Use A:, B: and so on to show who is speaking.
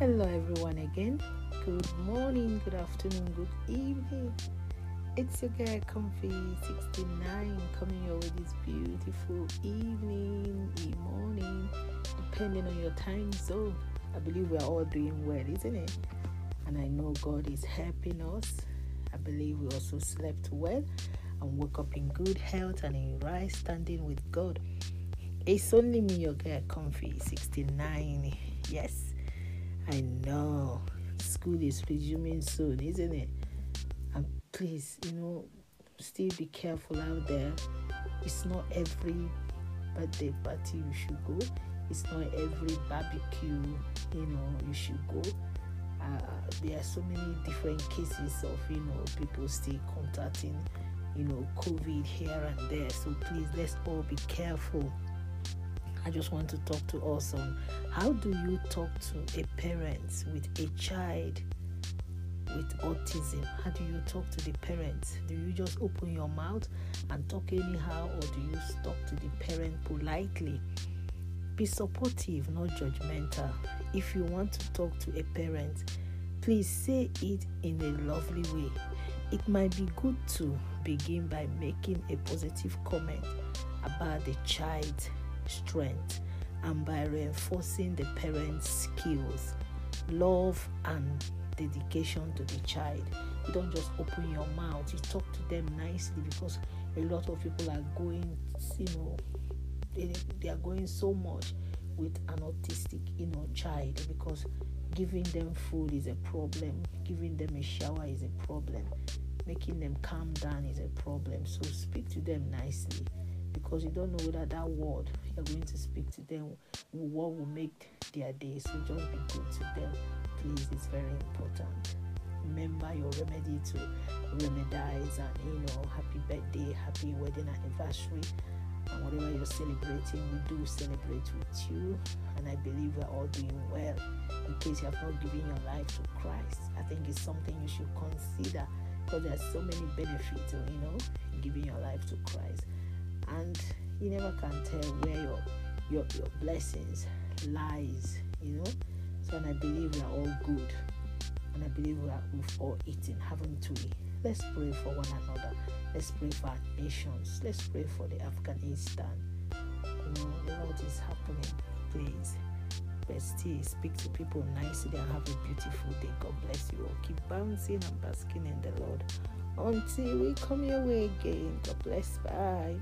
A: Hello, everyone, again. Good morning, good afternoon, good evening. It's your girl Comfy 69 coming your way this beautiful evening, morning, depending on your time zone. I believe we're all doing well, isn't it? And I know God is helping us. I believe we also slept well and woke up in good health and in right standing with God. It's only me, your girl Comfy 69. Yes, I know school is resuming soon, isn't it? And please, you know, still be careful out there. It's not every birthday party you should go. It's not every barbecue, you know, you should go. Uh, there are so many different cases of, you know, people still contacting, you know, COVID here and there. So please, let's all be careful. I just want to talk to us on how do you talk to a parent with a child with autism? How do you talk to the parents? Do you just open your mouth and talk anyhow, or do you talk to the parent politely? Be supportive, not judgmental. If you want to talk to a parent, please say it in a lovely way. It might be good to begin by making a positive comment about the child's strength and by reinforcing the parent's skills, love, and dedication to the child. You don't just open your mouth, you talk to them nicely because a lot of people are going, you know, they, they are going so much with an autistic, you know, child because giving them food is a problem, giving them a shower is a problem, making them calm down is a problem. So speak to them nicely because you don't know whether that word you're going to speak to them what will make their day. So just be good to them, please. It's very important. Remember your remedy to remedize and you know, happy birthday, happy wedding anniversary, and whatever you're celebrating, we do celebrate with you. And I believe we're all doing well. In case you have not given your life to Christ, I think it's something you should consider because there are so many benefits, you know, giving your life to Christ and you never can tell where your your, your blessings lies you know? So and i believe we are all good. And i believe we are, we've all eaten haven't we? Let's pray for one another. Let's pray for our nations. Let's pray for the afghanistan. You know lot is happening please. But still speak to people nicely and have a beautiful bouncing and basking in the lord until we come your way again god bless bye.